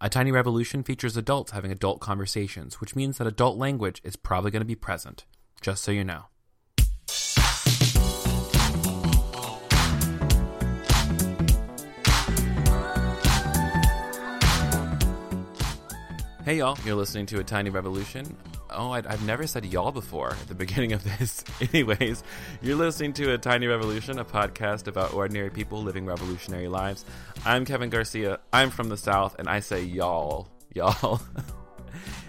A Tiny Revolution features adults having adult conversations, which means that adult language is probably going to be present. Just so you know. Hey y'all, you're listening to A Tiny Revolution. Oh, i have never said y'all before at the beginning of this. Anyways, you're listening to A Tiny Revolution, a podcast about ordinary people living revolutionary lives. I'm Kevin Garcia. I'm from the South, and I say y'all. Y'all.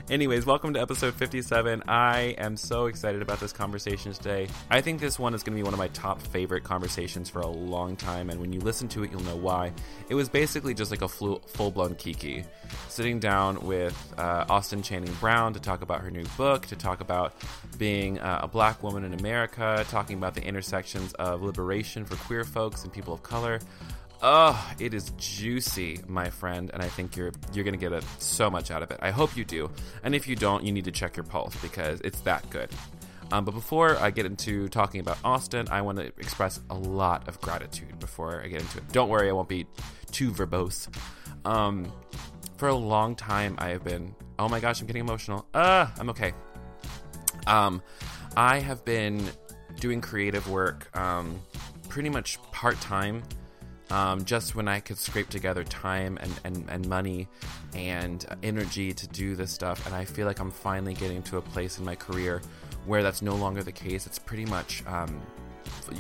Anyways, welcome to episode 57. I am so excited about this conversation today. I think this one is going to be one of my top favorite conversations for a long time, and when you listen to it, you'll know why. It was basically just like a full blown Kiki. Sitting down with uh, Austin Channing Brown to talk about her new book, to talk about being uh, a black woman in America, talking about the intersections of liberation for queer folks and people of color. Oh, it is juicy, my friend, and I think you're you're gonna get a, so much out of it. I hope you do, and if you don't, you need to check your pulse because it's that good. Um, but before I get into talking about Austin, I want to express a lot of gratitude before I get into it. Don't worry, I won't be too verbose. Um, for a long time, I have been. Oh my gosh, I'm getting emotional. Uh, I'm okay. Um, I have been doing creative work, um, pretty much part time um, just when I could scrape together time and, and, and money and energy to do this stuff. And I feel like I'm finally getting to a place in my career where that's no longer the case. It's pretty much um,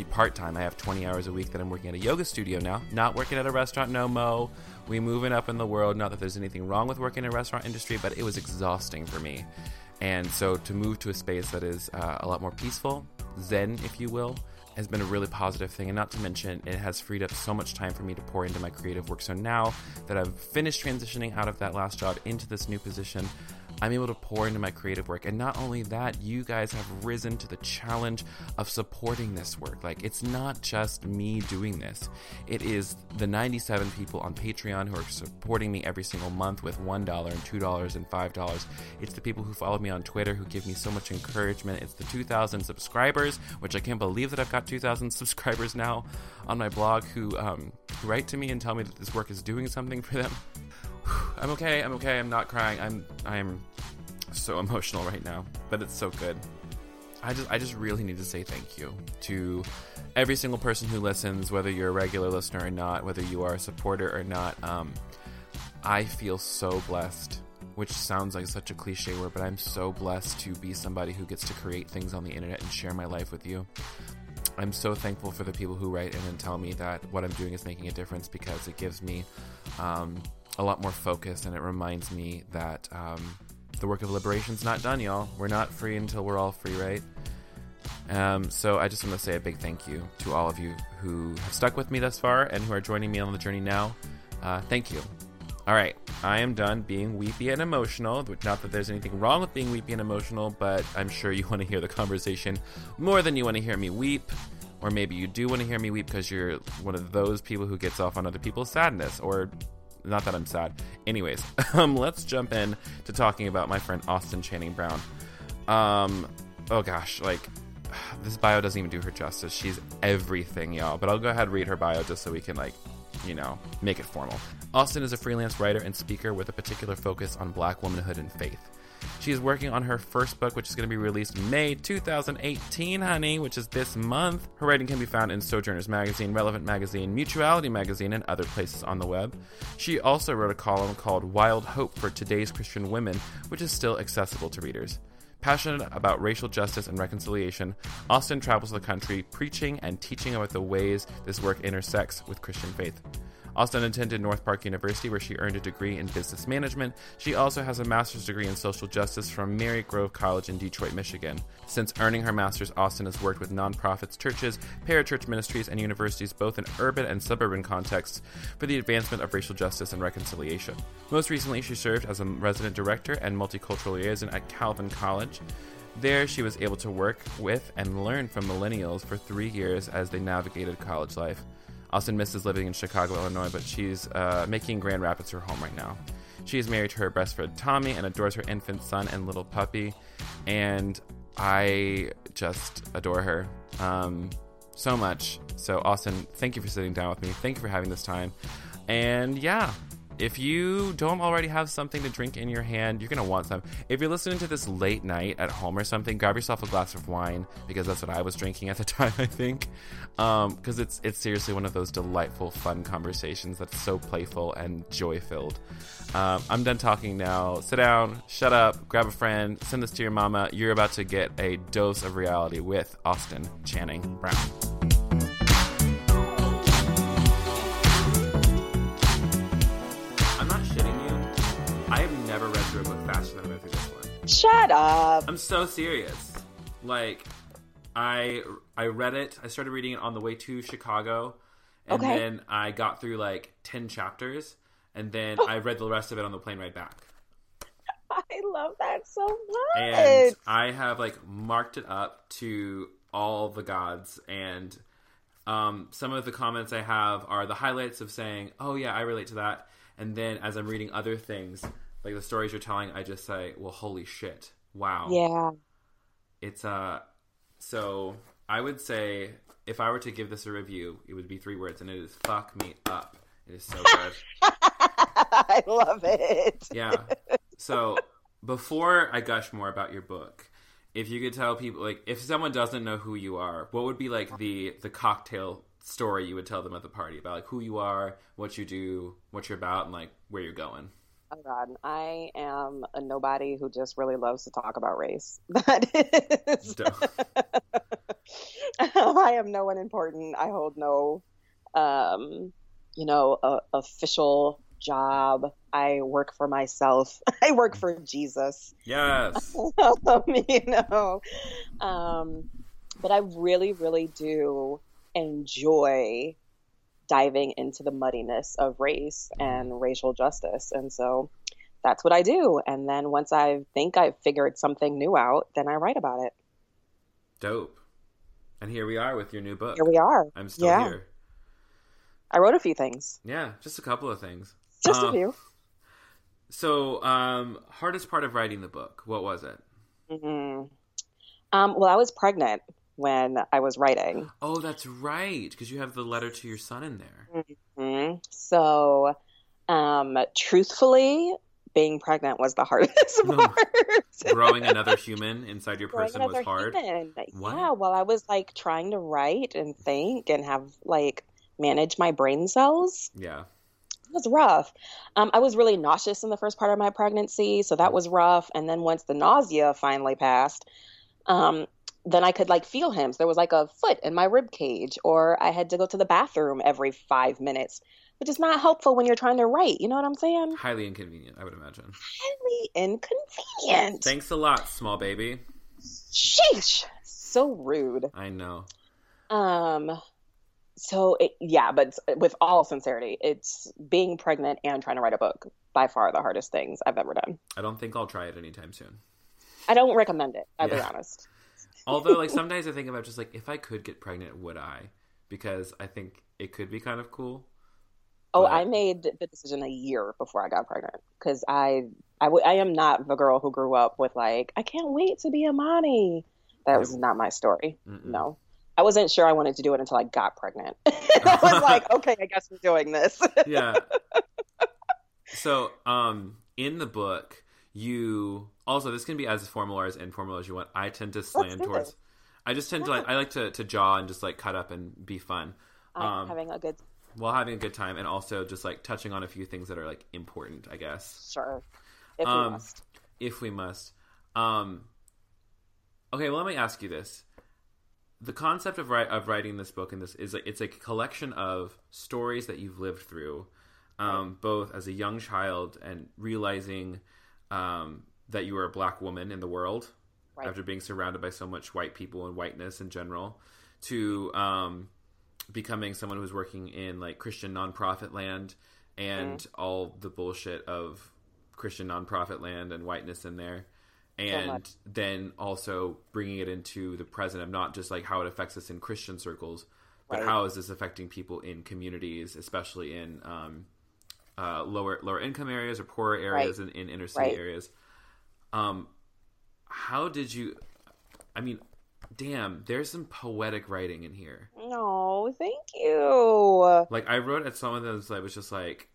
part time. I have 20 hours a week that I'm working at a yoga studio now, not working at a restaurant no mo. We moving up in the world. Not that there's anything wrong with working in a restaurant industry, but it was exhausting for me. And so to move to a space that is uh, a lot more peaceful, zen, if you will, has been a really positive thing. And not to mention, it has freed up so much time for me to pour into my creative work. So now that I've finished transitioning out of that last job into this new position, I'm able to pour into my creative work. And not only that, you guys have risen to the challenge of supporting this work. Like, it's not just me doing this, it is the 97 people on Patreon who are supporting me every single month with $1 and $2 and $5. It's the people who follow me on Twitter who give me so much encouragement. It's the 2,000 subscribers, which I can't believe that I've got 2,000 subscribers now on my blog who, um, write to me and tell me that this work is doing something for them. I'm okay. I'm okay. I'm not crying. I'm I'm so emotional right now, but it's so good. I just I just really need to say thank you to every single person who listens, whether you're a regular listener or not, whether you are a supporter or not. Um, I feel so blessed, which sounds like such a cliche word, but I'm so blessed to be somebody who gets to create things on the internet and share my life with you. I'm so thankful for the people who write in and tell me that what I'm doing is making a difference because it gives me um, a lot more focused, and it reminds me that um, the work of liberation's not done, y'all. We're not free until we're all free, right? Um, so I just want to say a big thank you to all of you who have stuck with me thus far and who are joining me on the journey now. Uh, thank you. All right, I am done being weepy and emotional. Not that there's anything wrong with being weepy and emotional, but I'm sure you want to hear the conversation more than you want to hear me weep. Or maybe you do want to hear me weep because you're one of those people who gets off on other people's sadness or not that I'm sad. Anyways, um, let's jump in to talking about my friend Austin Channing Brown. Um, oh gosh, like this bio doesn't even do her justice. She's everything, y'all. But I'll go ahead and read her bio just so we can like, you know, make it formal. Austin is a freelance writer and speaker with a particular focus on black womanhood and faith. She is working on her first book, which is going to be released May 2018, honey, which is this month. Her writing can be found in Sojourners Magazine, Relevant Magazine, Mutuality Magazine, and other places on the web. She also wrote a column called Wild Hope for Today's Christian Women, which is still accessible to readers. Passionate about racial justice and reconciliation, Austin travels the country preaching and teaching about the ways this work intersects with Christian faith. Austin attended North Park University, where she earned a degree in business management. She also has a master's degree in social justice from Marygrove College in Detroit, Michigan. Since earning her master's, Austin has worked with nonprofits, churches, parachurch ministries, and universities, both in urban and suburban contexts, for the advancement of racial justice and reconciliation. Most recently, she served as a resident director and multicultural liaison at Calvin College. There, she was able to work with and learn from millennials for three years as they navigated college life. Austin misses living in Chicago, Illinois, but she's uh, making Grand Rapids her home right now. She is married to her best friend Tommy and adores her infant son and little puppy. And I just adore her um, so much. So, Austin, thank you for sitting down with me. Thank you for having this time. And yeah, if you don't already have something to drink in your hand, you're gonna want some. If you're listening to this late night at home or something, grab yourself a glass of wine because that's what I was drinking at the time. I think because um, it's it's seriously one of those delightful, fun conversations that's so playful and joy filled. Um, I'm done talking now. Sit down, shut up, grab a friend, send this to your mama. You're about to get a dose of reality with Austin Channing Brown. Shut up. I'm so serious. Like, I I read it. I started reading it on the way to Chicago, and okay. then I got through like ten chapters, and then I read the rest of it on the plane right back. I love that so much. And I have like marked it up to all the gods and um, some of the comments I have are the highlights of saying, "Oh yeah, I relate to that." And then as I'm reading other things, like the stories you're telling, I just say, "Well, holy shit. Wow." Yeah. It's uh so I would say if I were to give this a review, it would be three words and it is fuck me up. It is so good. I love it. Yeah. So before I gush more about your book, if you could tell people like if someone doesn't know who you are, what would be like the the cocktail story you would tell them at the party about like who you are, what you do, what you're about, and like where you're going. Oh God, I am a nobody who just really loves to talk about race. That is. I am no one important. I hold no, um, you know, official job. I work for myself. I work for Jesus. Yes. um, you know, um, but I really, really do enjoy diving into the muddiness of race and racial justice. And so that's what I do. And then once I think I've figured something new out, then I write about it. Dope. And here we are with your new book. Here we are. I'm still yeah. here. I wrote a few things. Yeah, just a couple of things. Just a few. So, um, hardest part of writing the book, what was it? Mm-hmm. Um, well, I was pregnant when I was writing. Oh, that's right, because you have the letter to your son in there. Mm-hmm. So, um, truthfully, being pregnant was the hardest part. Growing another human inside your person was hard. What? Yeah, well, I was like trying to write and think and have like manage my brain cells. Yeah. It was rough. Um, I was really nauseous in the first part of my pregnancy, so that was rough. And then once the nausea finally passed, um, then I could like feel him. So there was like a foot in my rib cage, or I had to go to the bathroom every five minutes, which is not helpful when you're trying to write. You know what I'm saying? Highly inconvenient, I would imagine. Highly inconvenient. Thanks a lot, small baby. Sheesh, so rude. I know. Um. So it, yeah, but with all sincerity, it's being pregnant and trying to write a book by far the hardest things I've ever done. I don't think I'll try it anytime soon. I don't recommend it. I'll yeah. be honest. Although, like sometimes I think about just like if I could get pregnant, would I? Because I think it could be kind of cool. Oh, but... I made the decision a year before I got pregnant because I, I, w- I am not the girl who grew up with like I can't wait to be a mommy. That was not my story. Mm-mm. No, I wasn't sure I wanted to do it until I got pregnant. I was like, okay, I guess we're doing this. yeah. So, um, in the book, you also this can be as formal or as informal as you want. I tend to slant towards. I just tend yeah. to like I like to to jaw and just like cut up and be fun. Um, having a good. Well, having a good time and also just like touching on a few things that are like important, I guess. Sure. If we um, must. If we must. Um, okay, well, let me ask you this: the concept of write, of writing this book and this is like it's a collection of stories that you've lived through, um, both as a young child and realizing um, that you are a black woman in the world right. after being surrounded by so much white people and whiteness in general, to um, becoming someone who's working in like Christian nonprofit land and mm. all the bullshit of Christian nonprofit land and whiteness in there. And so then also bringing it into the present of not just like how it affects us in Christian circles, but right. how is this affecting people in communities, especially in um, uh, lower lower income areas or poorer areas right. in, in inner city right. areas. Um, how did you? I mean, damn, there's some poetic writing in here. No, thank you. Like I wrote at some of those, I was just like,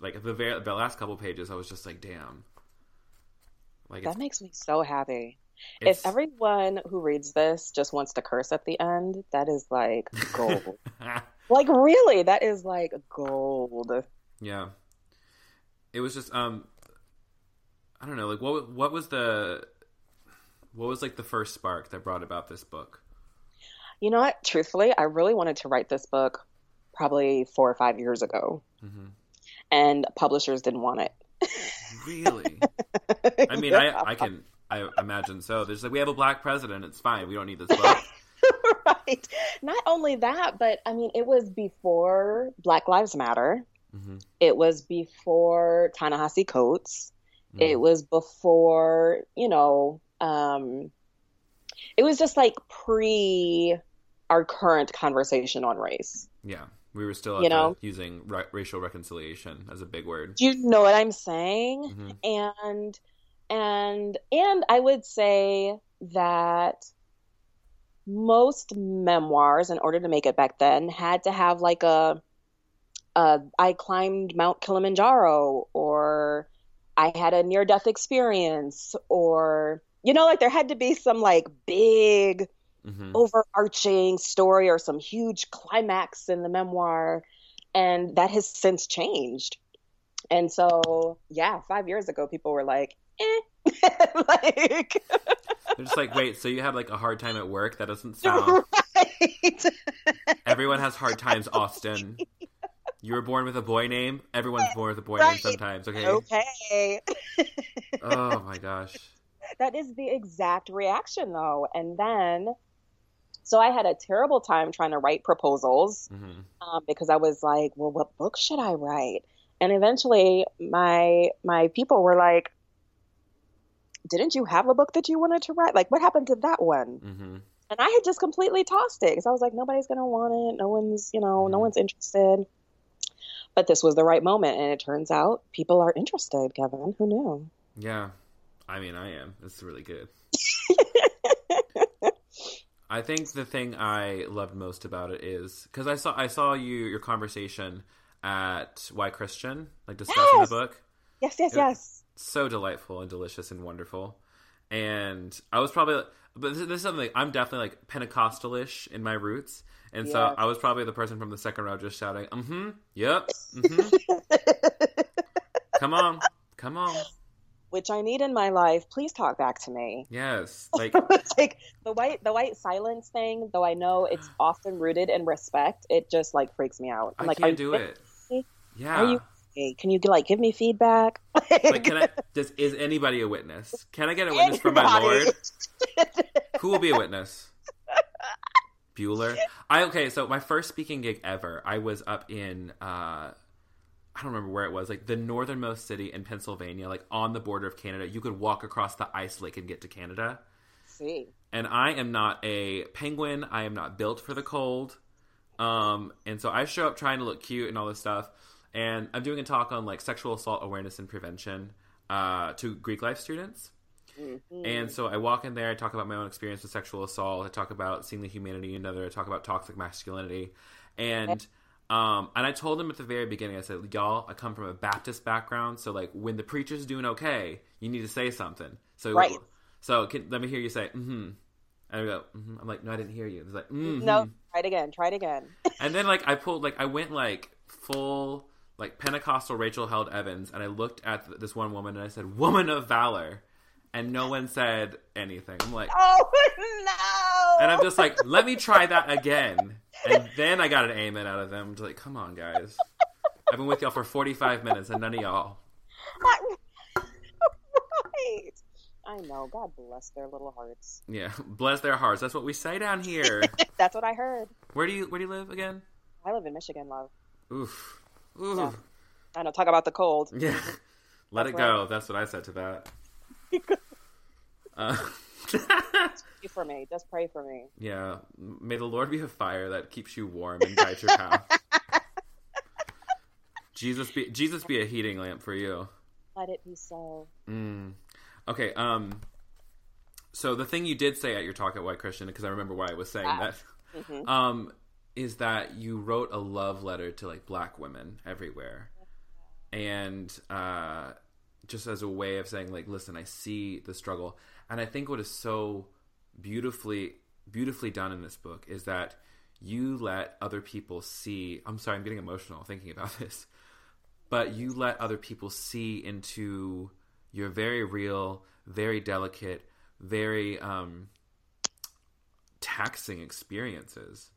like the very the last couple pages, I was just like, damn. Like that makes me so happy. If everyone who reads this just wants to curse at the end, that is like gold. like really, that is like gold. Yeah. It was just um, I don't know, like what what was the what was like the first spark that brought about this book? You know what? Truthfully, I really wanted to write this book probably four or five years ago, hmm and publishers didn't want it. Really? I mean, I I can I imagine so. There's like we have a black president. It's fine. We don't need this book. right. Not only that, but I mean, it was before Black Lives Matter. Hmm It was before Ta-Nehisi Coates. It was before, you know, um, it was just like pre our current conversation on race. Yeah, we were still You know? using ra- racial reconciliation as a big word. Do you know what I'm saying? hmm and and and I would say that most memoirs, in order to make it back then, had to have like a, a I climbed Mount Kilimanjaro, or I had a near death experience, or you know, like there had to be some like big hmm overarching story or some huge climax in the memoir and that has since changed and so yeah five years ago people were like eh. like They're just like, wait, so you had like a hard time at work? That doesn't sound. right Everyone has hard times, Austin. You were born with a boy name. Everyone's born with a boy name sometimes. Okay. okay Oh my gosh. that is the exact reaction though and then so i had a terrible time trying to write proposals hmm um, because I was like, well, what book should I write? And eventually, my my people were like, didn't you have a book that you wanted to write? Like, what happened to that one? hmm And I had just completely tossed it because I was like, nobody's gonna want it. No one's, you know, no Mhm. one's interested. But this was the right moment, and it turns out people are interested. Kevin, who knew? Yeah. I mean, I am. It's really good. I think the thing I loved most about it is because I saw I saw you your conversation at Why Christian, like discussing Yes! the book. Yes, yes, Yeah. yes. so delightful and delicious and wonderful. And I was probably, but this, this is something I'm definitely like Pentecostalish in my roots, and so Yes. I was probably the person from the second row just shouting, "Mm-hmm, yep, mm-hmm, come on, come on, Which I need in my life. Please talk back to me. yes." Like, like the white the white silence thing, though I know it's often rooted in respect, it just like freaks me out. I I'm like, can't do it. me? Yeah. Are you? Can you like give me feedback? Like, can I? Does is anybody a witness? Can I get a witness from my Lord? Who will be a witness? Bueller. I okay. So my first speaking gig ever, I was up in uh, I don't remember where it was, like the northernmost city in Pennsylvania, like on the border of Canada. You could walk across the ice lake and get to Canada. See, And I am not a penguin. I am not built for the cold. Um, and so I show up trying to look cute and all this stuff. And I'm doing a talk on like sexual assault awareness and prevention uh, to Greek life students. Mhm. And so I walk in there, I talk about my own experience with sexual assault, I talk about seeing the humanity in another, I talk about toxic masculinity. And um and I told them at the very beginning, I said, Y'all, I come from a Baptist background, so like when the preacher's doing okay, you need to say something. So Right. so can, let me hear you say, mm-hmm. And I go, mm-hmm. I'm like, no, I didn't hear you. It's like, mm-hmm. no, try it again, try it again. And then like I pulled like I went like full like Pentecostal Rachel Held Evans, and I looked at th- this one woman and I said, "Woman of valor," and no one said anything. I'm like, Oh no! and I'm just like, let me try that again, and then I got an amen out of them. Just like, come on, guys, I've been with y'all for 45 minutes, and none of y'all. right. I know. God bless their little hearts. Yeah, bless their hearts. That's what we say down here. That's what I heard. Where do you Where do you live again? I live in Michigan, love. Oof, oof. Yeah. I know. Talk about the cold. Yeah. Let That's it go. That's what I said to that. Uh, Pray for me. Just pray for me. yeah. May the Lord be a fire that keeps you warm and guides your path. Jesus be Jesus be a heating lamp for you. Let it be so. Mm. Okay. Um. So the thing you did say at your talk at Why Christian, because I remember why I was saying Ah. that, hmm um, is that you wrote a love letter to like black women everywhere, and uh, just as a way of saying like, listen, I see the struggle, and I think what is so beautifully beautifully done in this book is that you let other people see. I'm sorry, I'm getting emotional thinking about this, but you let other people see into your very real, very delicate, very um, taxing experiences,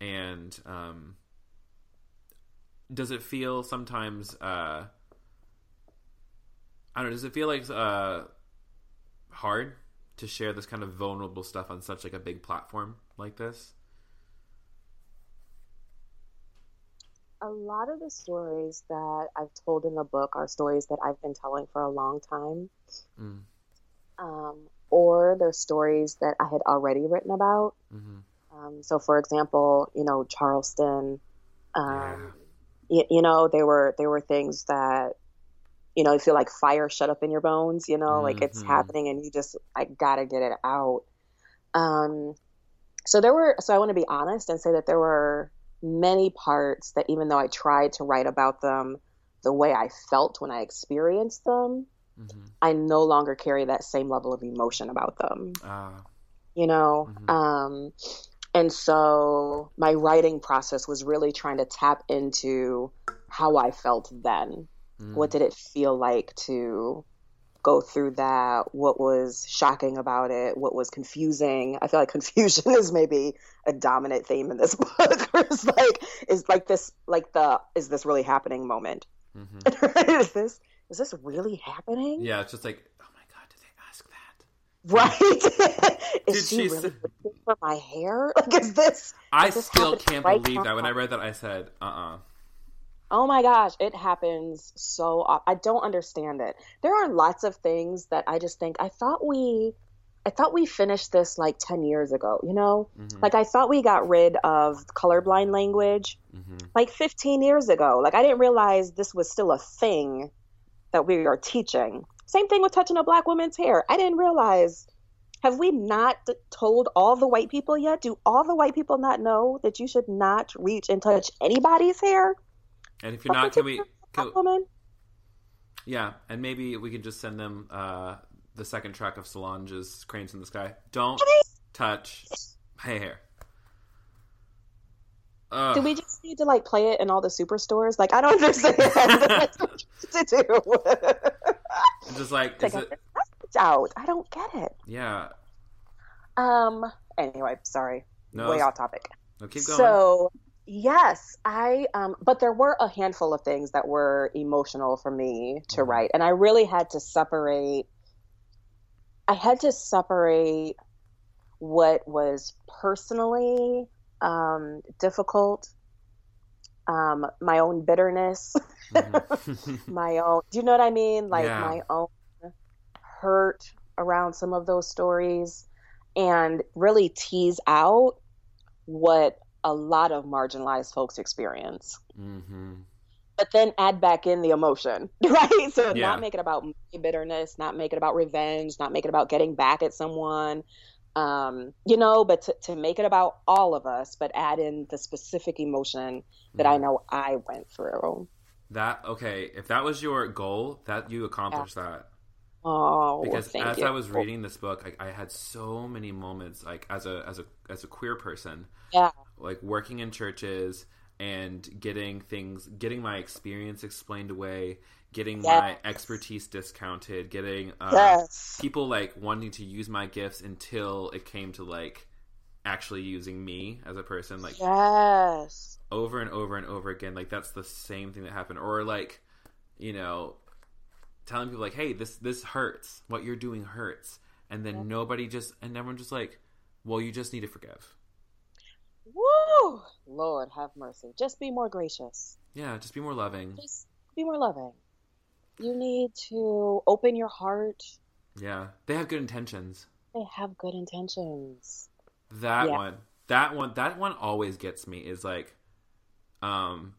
and um, does it feel sometimes? Uh, I don't know. Does it feel like uh, hard to share this kind of vulnerable stuff on such like a big platform like this? a lot of the stories that I've told in the book are stories that I've been telling for a long time. Mm. Um, or they're stories that I had already written about. Mm-hmm. Um, so, for example, you know, Charleston, um, yeah. you, you, know, there were, there were things that, you know, you feel like fire shut up in your bones, you know, mm-hmm. like it's mm-hmm. happening and you just, I gotta get it out. Um, so there were, so I want to be honest and say that there were many parts that even though I tried to write about them the way I felt when I experienced them, mm-hmm. I no longer carry that same level of emotion about them. Uh, you know? Mm-hmm. Um, and so my writing process was really trying to tap into how I felt then. Mm. What did it feel like to go through that, what was shocking about it, what was confusing. I feel like confusion is maybe a dominant theme in this book. it's like is like this like the is this really happening moment. Mm-hmm. is this is this really happening? Yeah, it's just like, oh my god, did they ask that? Right? is she, she really for my hair? Like is this I is this still can't right believe now? that when I read that I said, uh uh-uh. uh Oh my gosh, it happens so often. I don't understand it. There are lots of things that I just think I thought we I thought we finished this like 10 years ago, you know? Mm-hmm. Like I thought we got rid of colorblind language mm-hmm. like 15 years ago. Like I didn't realize this was still a thing that we are teaching. Same thing with touching a black woman's hair. I didn't realize have we not told all the white people yet? Do all the white people not know that you should not reach and touch anybody's hair? And if you're not, can we? Can, yeah, and maybe we can just send them uh, the second track of Solange's "Cranes in the Sky." Don't touch my hair. Ugh. Do we just need to like play it in all the superstores? Like I don't understand to do. just like, is it... out. I don't get it. Yeah. Um. Anyway, sorry. No, Way off topic. No, keep going. So Yes, I um but there were a handful of things that were emotional for me to mm-hmm. write and I really had to separate I had to separate what was personally um difficult um my own bitterness mm-hmm. my own do you know what I mean like yeah. my own hurt around some of those stories and really tease out what a lot of marginalized folks experience. Mm-hmm. But then add back in the emotion, right? So yeah. not make it about bitterness, not make it about revenge, not make it about getting back at someone, um, you know, but to, to make it about all of us, but add in the specific emotion that mm-hmm. I know I went through. That okay? If that was your goal, that you accomplished yeah. that. Oh, because as you. I was reading this book, I, I, had so many moments, like as a as a as a queer person, yeah, like working in churches and getting things, getting my experience explained away, getting yes. my expertise discounted, getting uh, yes. people like wanting to use my gifts until it came to like actually using me as a person, like yes, over and over and over again. Like that's the same thing that happened, or like you know telling people like, "Hey, this this hurts. What you're doing hurts," and then nobody just and everyone just like, "Well, you just need to forgive." Woo! Lord have mercy. Just be more gracious. Yeah, just be more loving. Just be more loving. You need to open your heart. Yeah, they have good intentions. They have good intentions. That yeah. one, that one, that one always gets me. Is like, um,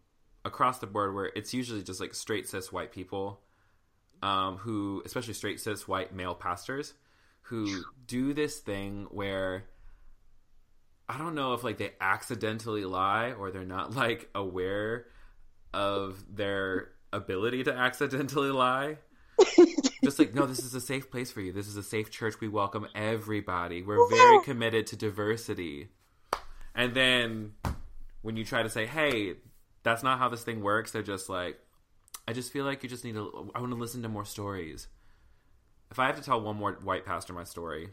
across the board where it's usually just like straight cis white people um, who, especially straight cis white male pastors, who do this thing where I don't know if like they accidentally lie or they're not like aware of their ability to accidentally lie. Just like, no, this is a safe place for you. This is a safe church. We welcome everybody. We're very committed to diversity. And then when you try to say, hey, that's not how this thing works, they're just like, I just feel like you just need to, I want to listen to more stories. If I have to tell one more white pastor my story,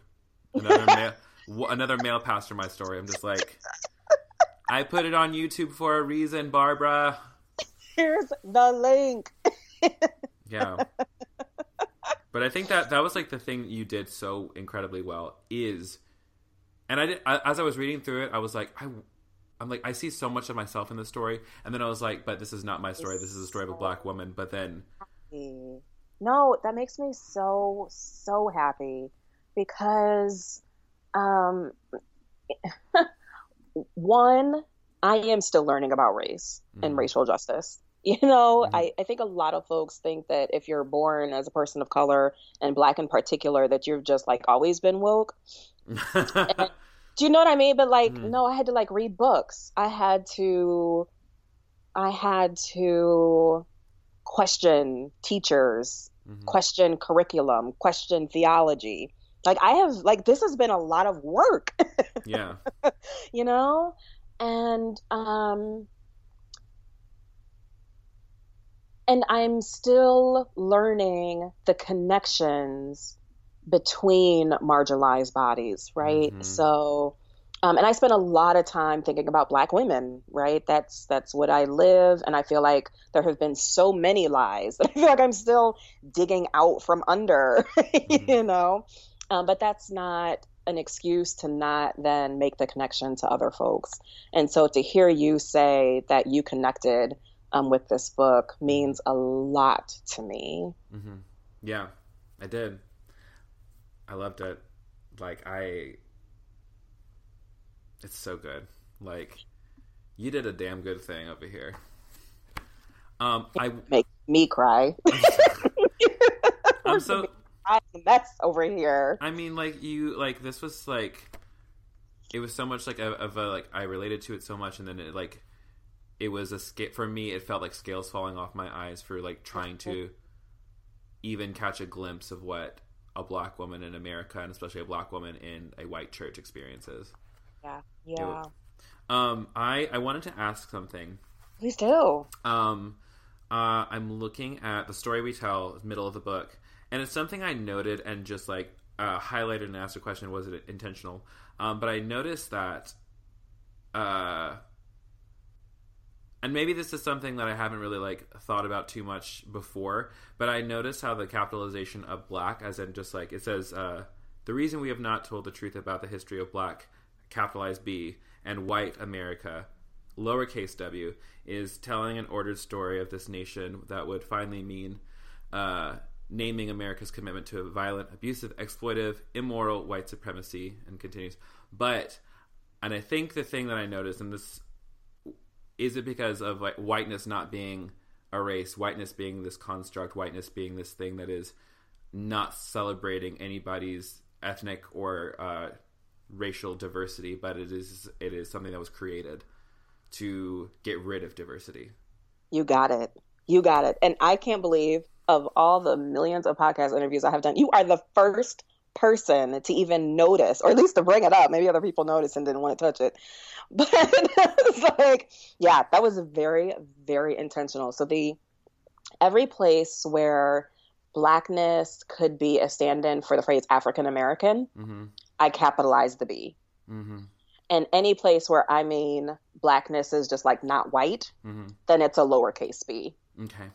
another male, another male pastor my story, I'm just like, I put it on YouTube for a reason, Barbara. Here's the link. yeah. But I think that that was like the thing you did so incredibly well is, and I did I, as I was reading through it, I was like, I, I'm like, I see so much of myself in this story, and then I was like, but this is not my story. This is a story of a black woman. But then, no, that makes me so so happy because, um, one, I am still learning about race mm-hmm. and racial justice. You know, mm-hmm. I, I think a lot of folks think that if you're born as a person of color and black in particular, that you've just like always been woke. and, do you know what I mean? But like, mm-hmm. no, I had to like read books. I had to, I had to question teachers, mm-hmm. question curriculum, question theology. Like I have, like this has been a lot of work. yeah. You know, and um and I'm still learning the connections between marginalized bodies, right? Mm-hmm. So, um, and I spend a lot of time thinking about Black women, right? That's that's what I live, and I feel like there have been so many lies that I feel like I'm still digging out from under, mm-hmm. you know. Um, but that's not an excuse to not then make the connection to other folks. And so to hear you say that you connected um, with this book means a lot to me. Mm-hmm. Yeah, I did. I loved it. Like I, it's so good. Like you did a damn good thing over here. Um, I make me cry. I'm so I'm a mess over here. I mean, like you, like this was like, it was so much like a, of a like I related to it so much, and then it like it was a scale for me it felt like scales falling off my eyes for like trying to even catch a glimpse of what a black woman in america and especially a black woman in a white church experiences. Yeah yeah. um i i wanted to ask something. Please do. Um uh i'm looking at the story we tell middle of the book and it's something i noted and just like uh, highlighted and asked a question was it intentional? Um but i noticed that uh and maybe this is something that I haven't really like thought about too much before, but I noticed how the capitalization of black, as in just like it says, uh, the reason we have not told the truth about the history of black, capitalized B, and white America, lowercase w, is telling an ordered story of this nation that would finally mean uh, naming America's commitment to a violent, abusive, exploitive, immoral white supremacy, and continues. But, and I think the thing that I noticed, and this is it because of like whiteness not being a race, whiteness being this construct, whiteness being this thing that is not celebrating anybody's ethnic or uh, racial diversity, but it is it is something that was created to get rid of diversity. You got it. You got it. And I can't believe of all the millions of podcast interviews I have done, you are the first person to even notice, or at least to bring it up. Maybe other people noticed and didn't want to touch it. But it's like, yeah, that was very, very intentional. So the every place where blackness could be a stand-in for the phrase African American, mm-hmm. I capitalized the B. Mm-hmm. And any place where I mean blackness is just like not white, mm-hmm. then it's a lowercase b. Okay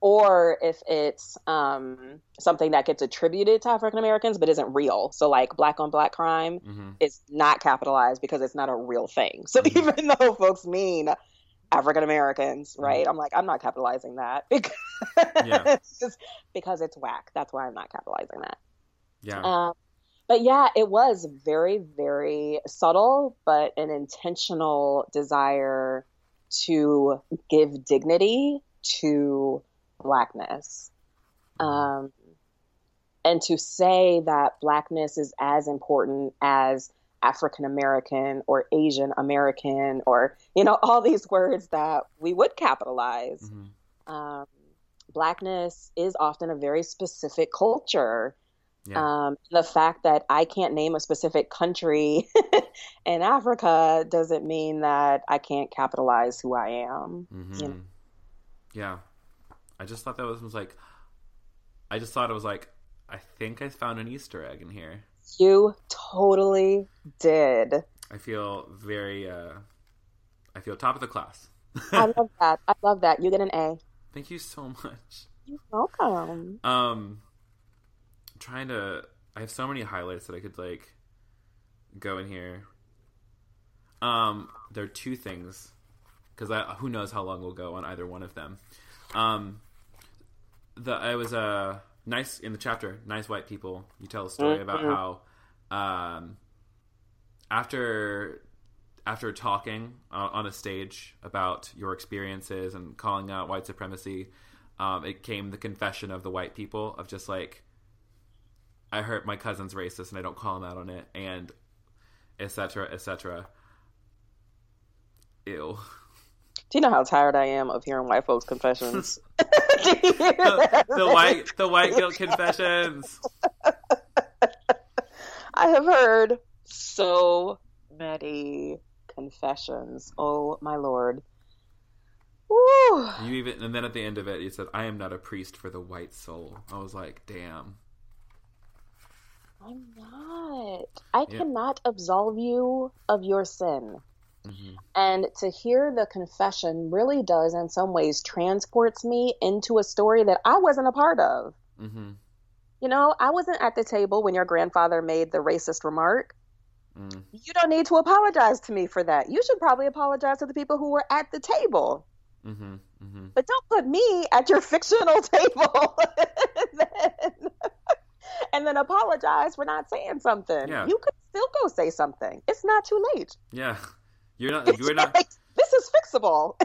or if it's um, something that gets attributed to African Americans but isn't real. So, like black on black crime mm-hmm. is not capitalized because it's not a real thing. So, mm-hmm. even though folks mean African Americans, mm-hmm. right? Mm-hmm. I'm like, I'm not capitalizing that because, yeah. just because it's whack. That's why I'm not capitalizing that. Yeah. Um, but yeah, it was very, very subtle, but an intentional desire to give dignity to blackness. Um, and to say that blackness is as important as African American or Asian American or, you know, all these words that we would capitalize. Mm-hmm. Um, blackness is often a very specific culture. Yeah. Um, the fact that I can't name a specific country in Africa doesn't mean that I can't capitalize who I am. Mhm. you know. Yeah. I just thought that was, was like, I just thought it was like, I think I found an Easter egg in here. You totally did. I feel very, uh, I feel top of the class. I love that. I love that. You get an A. Thank you so much. You're welcome. Um, I'm trying to. I have so many highlights that I could like go in here. Um, there are two things because who knows how long we'll go on either one of them. Um, the I was a uh, nice in the chapter. Nice white people. You tell a story about how um after after talking uh, on a stage about your experiences and calling out white supremacy, um, it came the confession of the white people of just like, I hurt my cousin's racist and I don't call him out on it, and etc. etc. Ew. Do you know how tired I am of hearing white folks' confessions? the, the white the white guilt confessions. I have heard so many confessions. Oh my lord. Woo. You even and then at the end of it, you said, "I am not a priest for the white soul." I was like, "Damn." I'm not. I Yeah. cannot absolve you of your sin. Hmm And to hear the confession really does, in some ways, transports me into a story that I wasn't a part of. hmm You know, I wasn't at the table when your grandfather made the racist remark. Mm. You don't need to apologize to me for that. You should probably apologize to the people who were at the table. hmm hmm But don't put me at your fictional table and, then, and then apologize for not saying something. Yeah. You could still go say something. It's not too late. Yeah, you're not. You're not. this is fixable.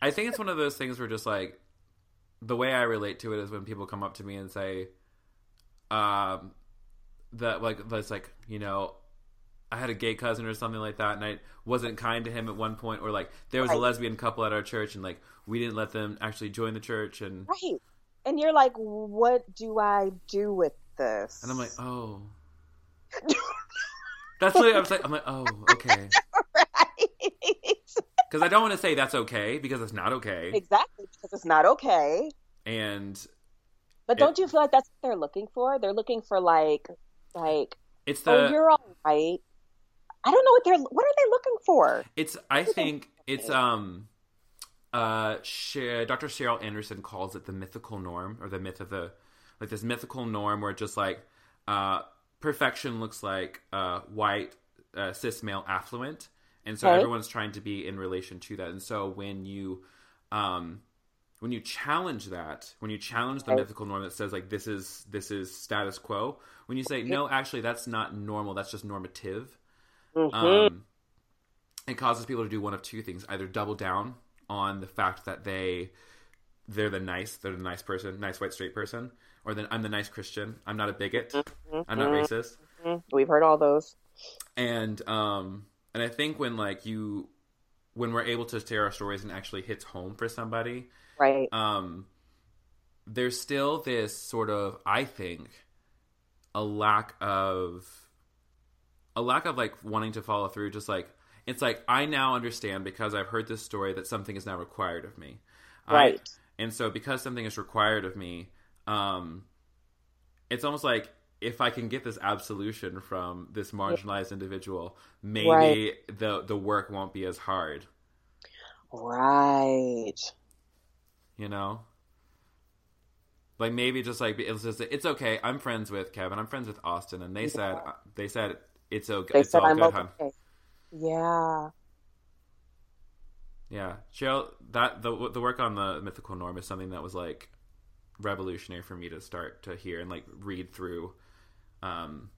I think it's one of those things where just like the way I relate to it is when people come up to me and say, um, that like that's like you know, I had a gay cousin or something like that, and I wasn't kind to him at one point, or like there was a lesbian couple at our church, and like we didn't let them actually join the church, and Right. And you're like, what do I do with this? and I'm like, oh, that's what I was like. I'm like, oh, okay, right. because I don't want to say that's okay because it's not okay, exactly, because it's not okay. and But don't you feel like that's what they're looking for? They're looking for like, like, it's the oh, you're all right. I don't know what they're. What are they looking for? It's I think it's um uh Sh- Dr. Cheryl Anderson calls it the mythical norm or the myth of the like this mythical norm where just like uh perfection looks like uh white uh, cis male affluent and so Okay. everyone's trying to be in relation to that and so when you um when you challenge that when you challenge the Right. mythical norm that says like this is this is status quo when you say no actually that's not normal that's just normative Mhm. um, it causes people to do one of two things: either double down on the fact that they they're the nice, they're the nice person, nice white straight person, or then I'm the nice Christian. I'm not a bigot. I'm not racist. Mhm. We've heard all those. And um, and I think when like you when we're able to share our stories and actually hits home for somebody, Right. um, there's still this sort of I think a lack of a lack of like wanting to follow through. Just like it's like I now understand because I've heard this story that something is now required of me, I- Right. and so because something is required of me, um, it's almost like if I can get this absolution from this marginalized individual, maybe Right. the the work won't be as hard. Right. you know like maybe just like it's just it's okay i'm friends with kevin i'm friends with austin and they said they said it's okay They it's said all I'm good okay. Yeah. yeah cheryl that the the work on the mythical norm is something that was like revolutionary for me to start to hear and like read through um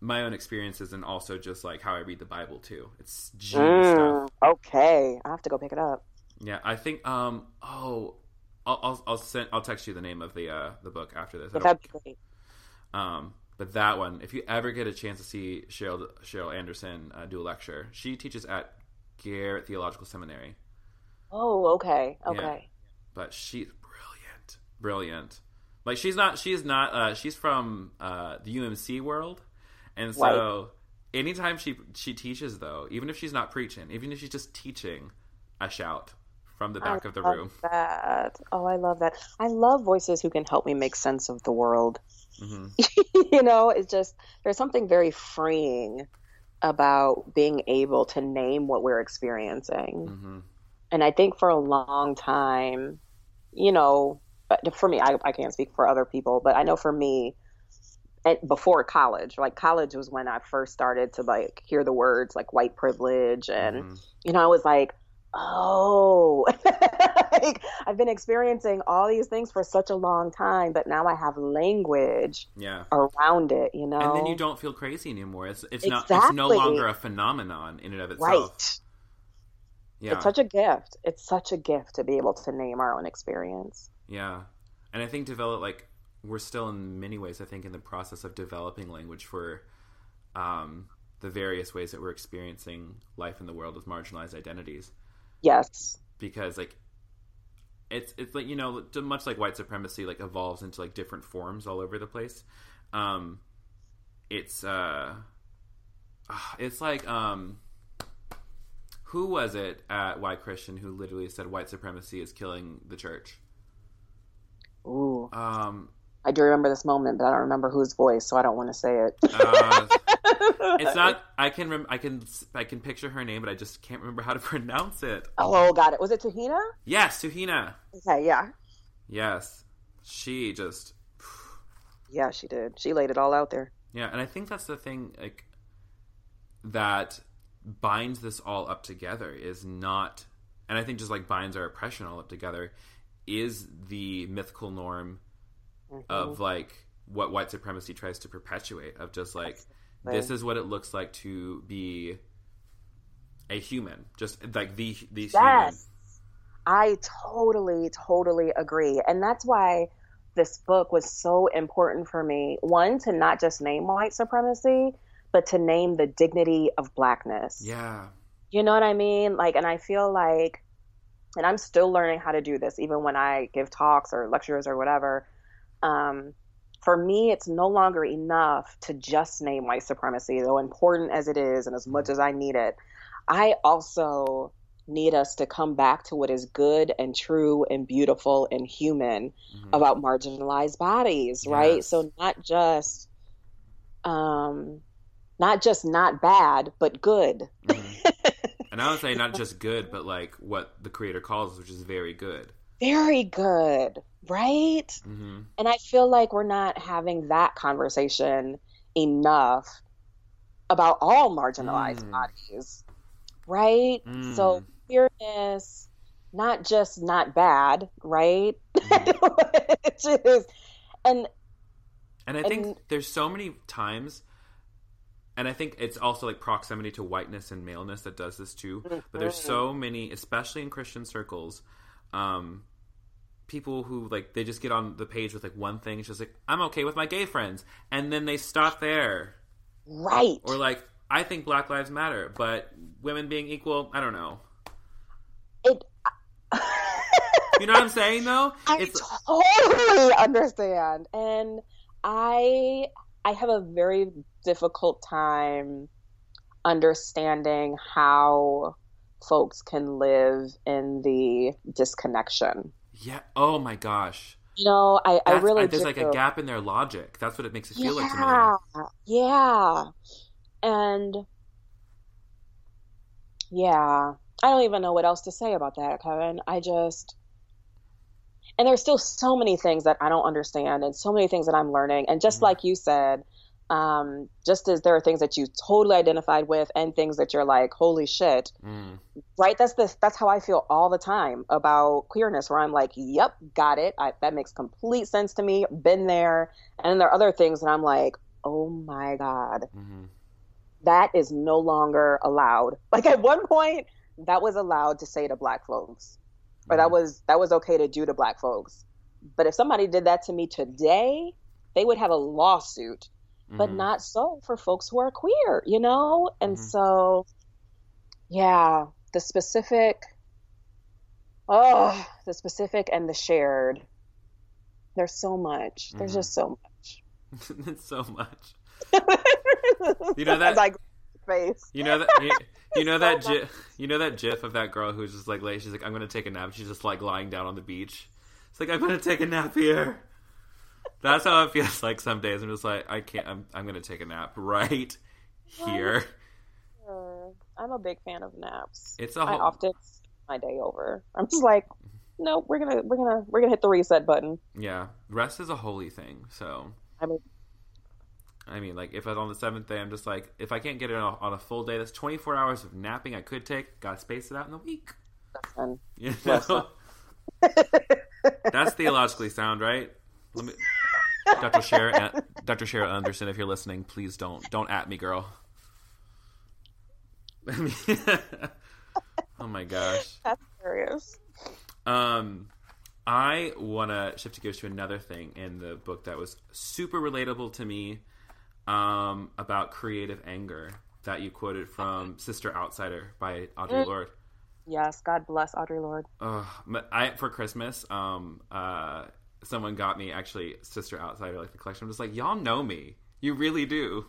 my own experiences and also just like how i read the bible too it's genius stuff Mm, okay. I have to go pick it up. yeah i think um oh I'll, I'll I'll send I'll text you the name of the uh the book after this. That'd be great. Um, but that one, if you ever get a chance to see Cheryl Cheryl Anderson uh, do a lecture, she teaches at Garrett Theological Seminary. Oh, okay. Okay. But she's brilliant, brilliant. Like she's not she's not uh she's from uh the UMC world. And so Right. anytime she she teaches though, even if she's not preaching, even if she's just teaching, I shout from the back I of the love room. That. Oh, I love that. I love voices who can help me make sense of the world. hmm you know, it's just there's something very freeing about being able to name what we're experiencing. hmm And I think for a long time, you know, for me, I, I can't speak for other people, but I know for me, before college, like college was when I first started to like hear the words like white privilege, and hmm you know, I was like, oh, like I've been experiencing all these things for such a long time, but now I have language Yeah. around it, you know, And then you don't feel crazy anymore. It's it's not it's no longer a phenomenon in and of itself. right. Yeah. It's such a gift. It's such a gift to be able to name our own experience. Yeah. And I think develop like we're still in many ways I think in the process of developing language for um the various ways that we're experiencing life in the world with marginalized identities Yes. because like it's it's like you know much like white supremacy like evolves into like different forms all over the place um it's uh ah, it's like um who was it at Why Christian who literally said white supremacy is killing the church Ooh. um I do remember this moment, but I don't remember whose voice, so I don't want to say it. uh, it's not i can rem- i can i can picture her name but i just can't remember how to pronounce it Oh, got it. Was it Tuhina? yes tuhina Okay, yeah. yes she just Yeah, she did. She laid it all out there. Yeah, and I think that's the thing like that binds this all up together is not and I think just like binds our oppression all up together is the mythical norm of mm-hmm. like what white supremacy tries to perpetuate of just like this is what it looks like to be a human just like the the human Yes. I totally, totally agree. And that's why this book was so important for me. One, to not just name white supremacy, but to name the dignity of blackness. yeah You know what I mean? Like, and I feel like, and I'm still learning how to do this, even when I give talks or lectures or whatever. Um, for me, it's no longer enough to just name white supremacy, though important as it is and as much as I need it. I also need us to come back to what is good and true and beautiful and human Mhm. about marginalized bodies, right? So not just um not just not bad, but good. Mhm. and I would say not just good but like what the creator calls which is very good Very good, right? hmm And I feel like we're not having that conversation enough about all marginalized Mm. bodies, right? Mm. So queerness, not just not bad, right? Which is, and And I think And- there's so many times, and I think it's also like proximity to whiteness and maleness that does this too. But there's so many, especially in Christian circles, um, people who like they just get on the page with like one thing. It's just like I'm okay with my gay friends, and then they stop there, right. or like I think Black Lives Matter, but women being equal, I don't know. it, You know what I'm saying though? I totally understand, and I I have a very difficult time understanding how folks can live in the disconnection. yeah. Oh my gosh. You know, I, I really there's do. like a gap in their logic. That's what it makes it feel like to me. yeah, yeah, and yeah, I don't even know what else to say about that, Kevin. I just and there's still so many things that I don't understand and so many things that I'm learning. And just Mhm. like you said, um, just as there are things that you totally identified with and things that you're like, holy shit, Mm. right? That's the that's how I feel all the time about queerness, where I'm like, yep, got it. I, that makes complete sense to me. Been there. And then there are other things that I'm like, oh my god, hmm that is no longer allowed. Like at one point, that was allowed to say to black folks, or that Mhm. was that was okay to do to black folks. But if somebody did that to me today, they would have a lawsuit. But Mhm. not so for folks who are queer, you know. And Mhm. so, yeah, the specific, oh, the specific and the shared There's so much. There's Mhm. just so much. so much. You know that- I face. You know that you, you know that So gif, you know that gif of that girl who's just like late. She's like, I'm gonna take a nap. She's just like lying down on the beach. It's like I'm gonna take a nap here. That's how it feels like some days. I'm just like I can't. I'm I'm gonna take a nap right here. Uh, I'm a big fan of naps. It's a I whole, often my day over. I'm just like, no, we're gonna we're gonna we're gonna hit the reset button. yeah. Rest is a holy thing. So I mean, I mean, like if I was on the seventh day, I'm just like, if I can't get it on a, on a full day, that's 24 hours of napping I could take. Got to space it out in the week. listen. You know? That's theologically sound, right? Let me, Dr. Shara, Dr. Shara Anderson, if you're listening, please don't don't at me, girl. I mean, oh my gosh. That's serious. Um, I want to shift gears to another thing in the book that was super relatable to me um, about creative anger that you quoted from Sister Outsider by Audre Mm. Lorde. Yes, God bless Audre Lorde. But I for Christmas, um, uh, someone got me actually Sister Outsider, like the collection. I'm just like, y'all know me, you really do.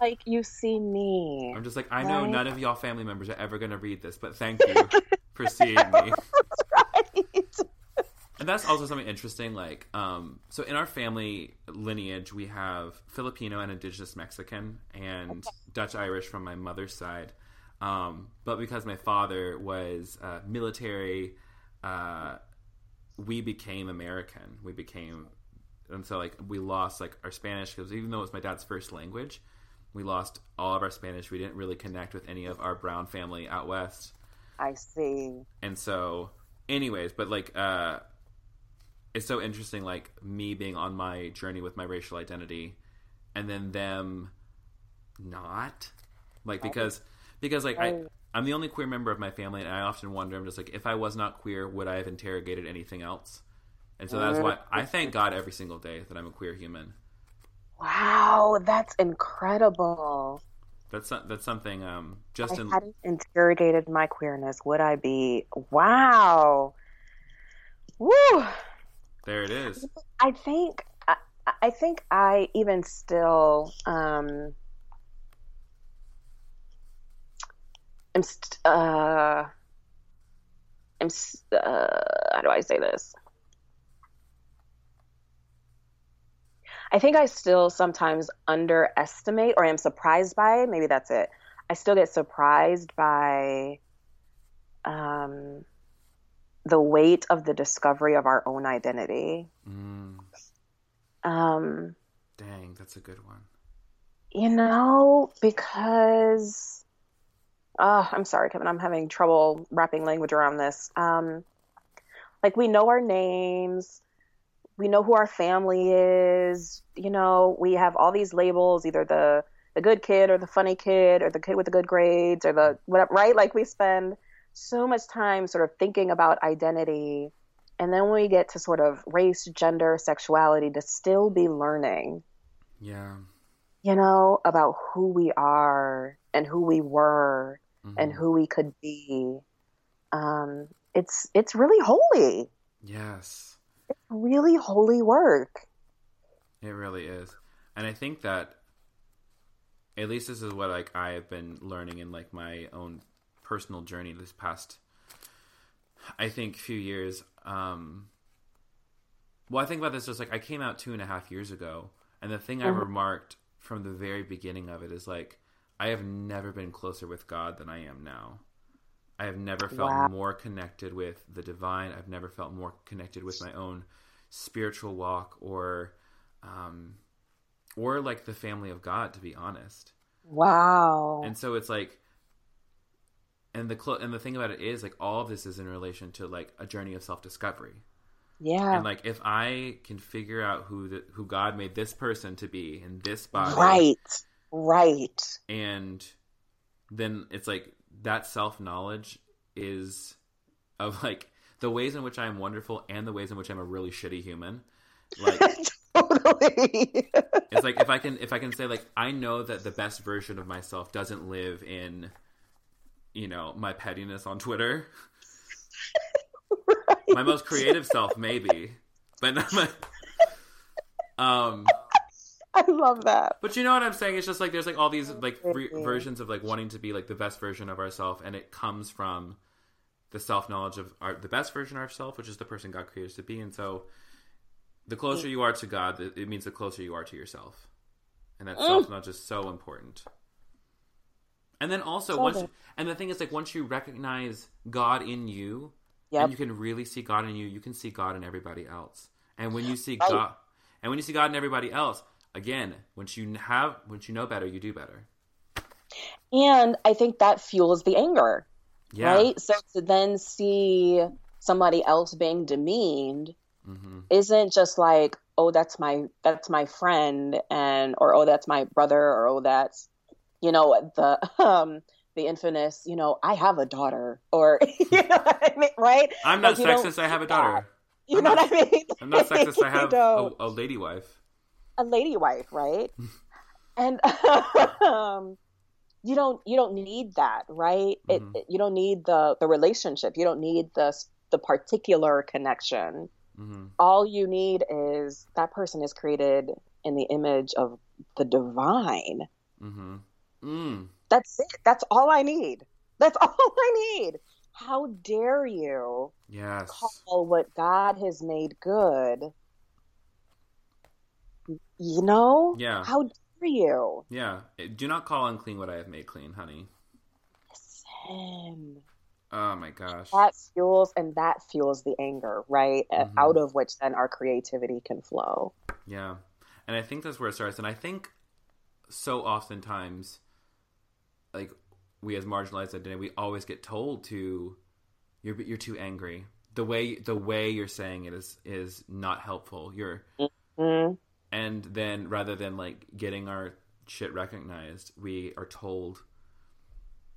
Like you see me. I'm just like, I know Right. none of y'all family members are ever gonna read this, but thank you for seeing me. And that's also something interesting. Like, um, so in our family lineage, we have Filipino and Indigenous Mexican and Dutch Irish from my mother's side. Um, but because my father was uh, military, uh, we became American. We became, and so like we lost like our Spanish because even though it was my dad's first language, we lost all of our Spanish. We didn't really connect with any of our brown family out west I see. and so anyways but like uh it's so interesting like me being on my journey with my racial identity and then them not like because because like I I'm the only queer member of my family and I often wonder I'm just like if I was not queer would I have interrogated anything else and so that's why I thank God every single day that I'm a queer human Wow, that's incredible. that's that's something um just I in hadn't interrogated my queerness. Would I be? Wow. Woo. There it is I think I, I think I even still um am st- uh am s- uh how do I say this? I think I still sometimes underestimate or am surprised by, maybe that's it. I still get surprised by um the weight of the discovery of our own identity. mm, Um, dang that's a good one you know, because uh, I'm sorry, Kevin, I'm having trouble wrapping language around this. Um, like we know our names, we know who our family is, you know, we have all these labels, either the the good kid or the funny kid or the kid with the good grades or the whatever, right? Like we spend so much time sort of thinking about identity. And then when we get to sort of race, gender, sexuality, to still be learning yeah you know, about who we are and who we were and Mhm. who we could be. Um, it's it's really holy, yes It's really holy work. It really is. And I think that at least this is what like I have been learning in like my own personal journey this past I think few years. Um well I think about this just like I came out two and a half years ago and the thing I Mhm. remarked from the very beginning of it is like I have never been closer with God than I am now. I have never felt Wow. more connected with the divine. I've never felt more connected with my own spiritual walk or um or like the family of God to be honest. Wow. And so it's like and the clo- and the thing about it is like all of this is in relation to like a journey of self-discovery. yeah. And like if I can figure out who the, who God made this person to be in this body right. Right. and then it's like that self-knowledge is of like the ways in which I am wonderful and the ways in which I'm a really shitty human. Like totally. it's like if I can if I can say like I know that the best version of myself doesn't live in you know my pettiness on Twitter. right. My most creative self maybe, but not my Um, I love that. but you know what I'm saying? It's just like there's like all these like re- versions of like wanting to be like the best version of ourselves, and it comes from the self knowledge of our the best version of ourselves, which is the person God created us to be. And so, the closer you are to God, it it means the closer you are to yourself, and that Mm. self knowledge is so important. And then also So once, good. and the thing is like once you recognize God in you, Yep. and you can really see God in you, you can see God in everybody else. And when you see Right. God, and when you see God in everybody else, again, once you have, once you know better, you do better. And I think that fuels the anger, Yeah. right? So to then see somebody else being demeaned hmm isn't just like, oh, that's my that's my friend, and or oh, that's my brother, or oh, that's you know the um the infamous, you know, I have a daughter, or you know what I mean, right? I'm not Like, sexist. I have a daughter. You I'm know not- what I mean? I'm not sexist. I have a, a lady wife. a lady wife, right? and um, you don't you don't need that, right? It, Mhm. it- you don't need the the relationship. You don't need the the particular connection. Mm-hmm. All you need is that person is created in the image of the divine. hmm Mm. That's it. That's all I need. That's all I need. How dare you Yes. call what God has made good? You know? Yeah. How dare you? Yeah. Do not call unclean what I have made clean, honey. Listen. Oh my gosh. That fuels and that fuels the anger, right? Uh, Mhm. Out of which then our creativity can flow. Yeah. And I think that's where it starts. And I think so oftentimes, like we as marginalized identity, we always get told to you're you're too angry. The way the way you're saying it is is not helpful. You're Mm, and then rather than like getting our shit recognized, we are told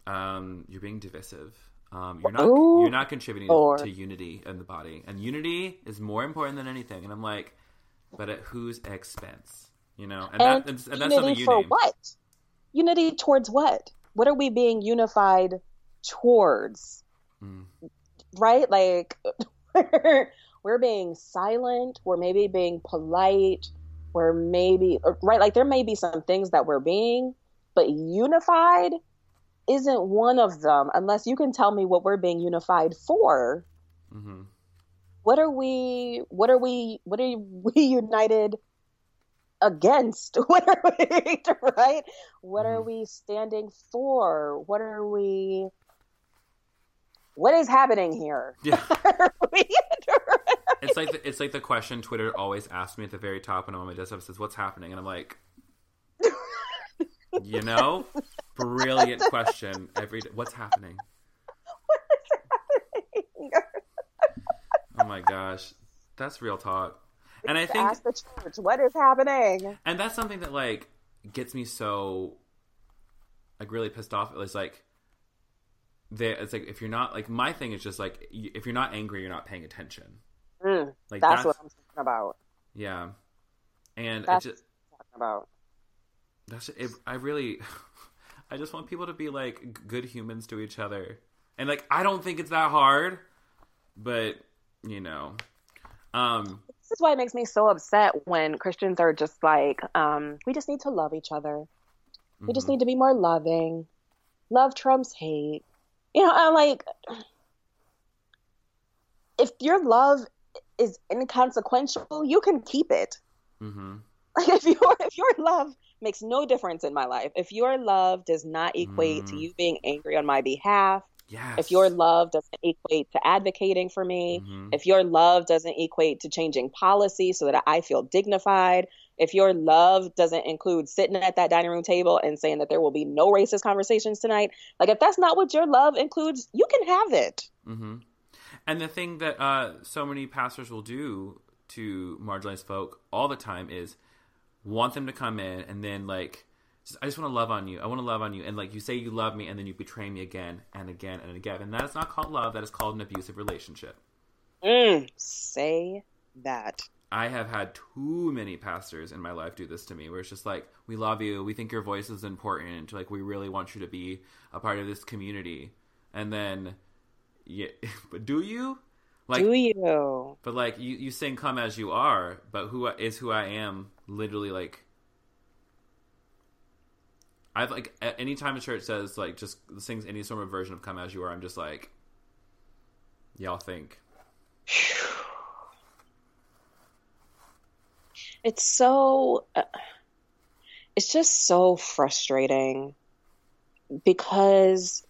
um, you're being divisive. Um, you're not Ooh. you're not contributing Or- to unity in the body, and unity is more important than anything. And I'm like, but at whose expense? You know, and, And, that, and, that's something unity you for named. what? Unity towards what? What are we being unified towards? Mm. Right? Like we're, being silent. We're maybe being polite. We're maybe right. Like there may be some things that we're being, but unified isn't one of them. Unless you can tell me what we're being unified for. Mm-hmm. what are we what are we what are we united against what are we right what are Mhm. we standing for what are we what is happening here Yeah, it's like the, it's like the question Twitter always asks me at the very top when I'm on my desktop says, "What's happening?" And I'm like, you know, brilliant question. Every day. what's happening? Oh my gosh, that's real talk. And I think, ask the church what is happening and that's something that like gets me so like really pissed off. It's like, they, it's like if you're not like my thing is just like if you're not angry, you're not paying attention. Mm, Like that's, what i'm talking about yeah, and That's- it just talking about that's it. I really, I just want people to be like good humans to each other, and like I don't think it's that hard, but you know, um, this is why it makes me so upset when christians are just like um, we just need to love each other We just mhm. need to be more loving. Love trumps hate. You know, I'm like, if your love is inconsequential, you can keep it. Mhm. Like if your if your love makes no difference in my life, if your love does not equate to Mm. you being angry on my behalf, yes. if your love doesn't equate to advocating for me, Mhm. if your love doesn't equate to changing policy so that I feel dignified, if your love doesn't include sitting at that dining room table and saying that there will be no racist conversations tonight, like if that's not what your love includes, you can have it. hmm And the thing that uh, so many pastors will do to marginalized folk all the time is want them to come in and then like, just, I just want to love on you. I want to love on you, and like you say you love me, and then you betray me again and again and again, and that is not called love. That is called an abusive relationship. Mm, say that. I have had too many pastors in my life do this to me, where it's just like, we love you, we think your voice is important, like we really want you to be a part of this community, and then, yeah, but do you? Like, Do you? But like you, you sing "Come as You Are," but who is who I am literally like I've like anytime a church says like just sings any sort of version of "Come as You Are," I'm just like, y'all think. It's so. Uh, it's just so frustrating because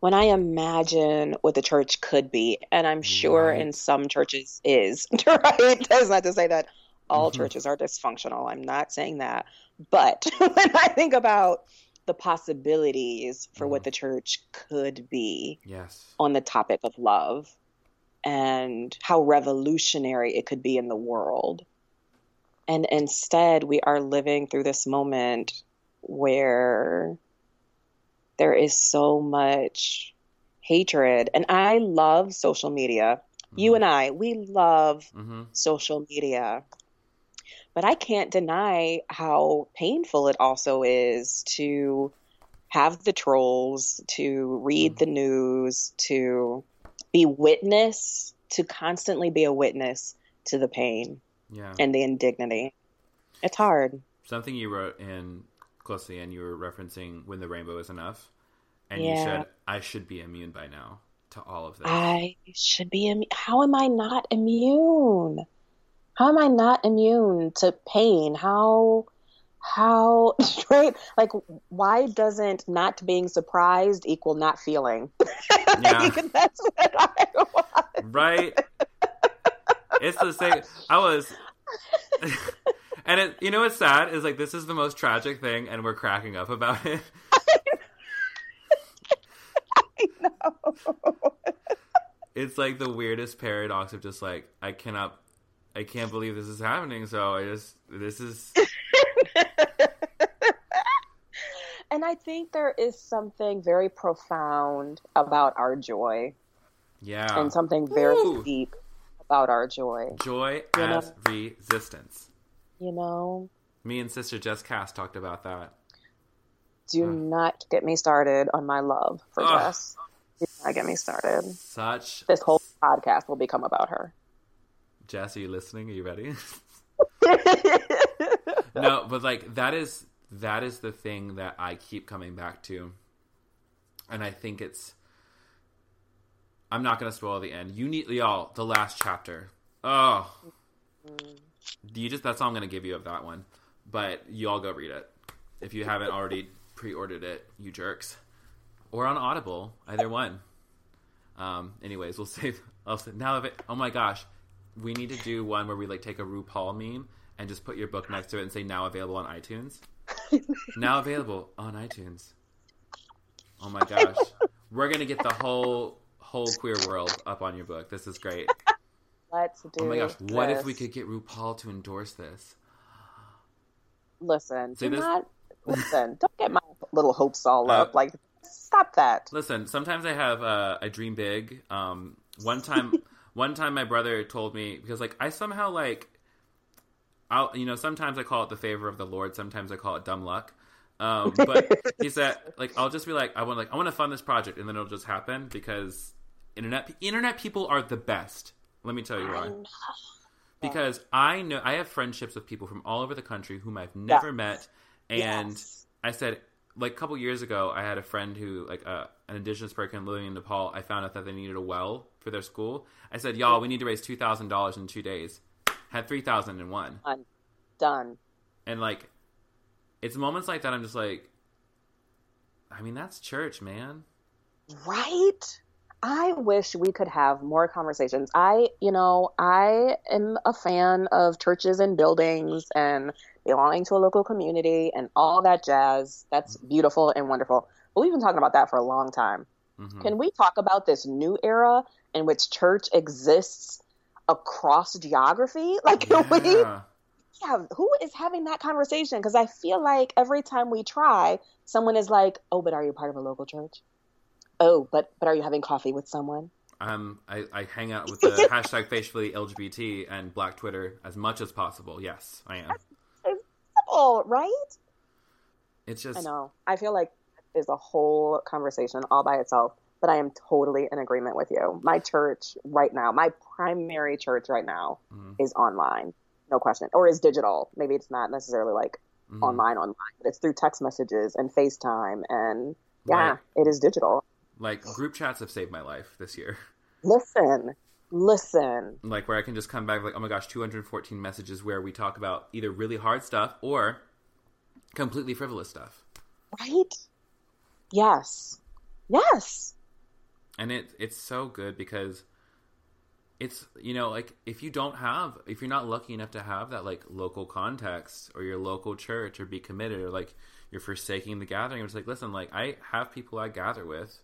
when I imagine what the church could be, and I'm sure Right. in some churches is, right? That's not to say that all Mhm. churches are dysfunctional. I'm not saying that. But when I think about the possibilities for what Mhm. the church could be Yes. on the topic of love and how revolutionary it could be in the world. And instead, we are living through this moment where there is so much hatred. And I love social media. You and I, we love Mm-hmm. social media. But I can't deny how painful it also is to have the trolls, to read Mhm. the news, to be witness, to constantly be a witness to the pain Yeah. and the indignity. It's hard. Something you wrote in close to the end, you were referencing "When the Rainbow Is Enough," and you said, "I should be immune by now to all of this." I should be. Im- How am I not immune? How am I not immune to pain? How, how, right? Like, why doesn't not being surprised equal not feeling? Yeah. That's what I want. right? It's the same. I was, and it. You know what's sad is like this is the most tragic thing, and we're cracking up about it. It's like the weirdest paradox of just like I cannot, I can't believe this is happening. So I just this is And I think there is something very profound about our joy yeah and something very Ooh. deep about our joy. joy You know? as resistance. You know, Me and Sister Jess Cass talked about that. do not get me started on my love for Ugh. Jess. Do not get me started. Such This whole podcast will become about her. Jess, are you listening? Are you ready? no, but like that is that is the thing that I keep coming back to, and I think it's. I'm not going to spoil the end. You need y'all the last chapter. Oh, do you just? That's all I'm going to give you of that one. But you all go read it if you haven't already pre-ordered it, you jerks, or on Audible, either one. Um. Anyways, we'll save. I'll say, now it. Oh my gosh, we need to do one where we like take a RuPaul meme and just put your book next to it and say now available on iTunes. now available on iTunes. Oh my gosh. We're gonna get the whole whole queer world up on your book. This is great. Let's do Oh my gosh. What if we could get RuPaul to endorse this? listen? See do this- not listen. Don't get my little hopes all Uh, up. Like, stop that. Listen, sometimes I have uh, I dream big. Um, one time, one time my brother told me because like I somehow like, I'll you know sometimes I call it the favor of the Lord, sometimes I call it dumb luck. Um, but he said like I'll just be like I want like I want to fund this project and then it'll just happen because internet internet people are the best. Let me tell you why. Because I know I have friendships with people from all over the country whom I've never Yes. met, and Yes. I said, like a couple years ago, I had a friend who, like, uh, an indigenous person living in Nepal. I found out that they needed a well for their school. I said, "Y'all, we need to raise two thousand dollars in two days." Had three thousand in one, done, done. and like, it's moments like that. I'm just like, I mean, that's church, man. Right? I wish we could have more conversations. I, you know, I am a fan of churches and buildings and belonging to a local community and all that jazz. That's beautiful and wonderful. But we've been talking about that for a long time. hmm Can we talk about this new era in which church exists across geography? Like, can we Yeah. who is having that conversation? Because I feel like every time we try, someone is like, "Oh, but are you part of a local church? Oh, but but are you having coffee with someone?" Um, I, I hang out with the hashtag faithfully LGBT and Black Twitter as much as possible. Yes, I am. Oh, right? It's just I know. I feel like there's a whole conversation all by itself. But I am totally in agreement with you. My church right now, my primary church right now, Mhm. is online. No question. Or is digital. Maybe it's not necessarily like Mhm. online, online, but it's through text messages and FaceTime. And yeah, Right. it is digital. Like group chats have saved my life this year. Listen, listen. Like where I can just come back like, oh my gosh, 214 messages where we talk about either really hard stuff or completely frivolous stuff. Right? Yes. Yes. And it it's so good because it's you know like if you don't have if you're not lucky enough to have that like local context or your local church or be committed or like you're forsaking the gathering it's like listen like i have people i gather with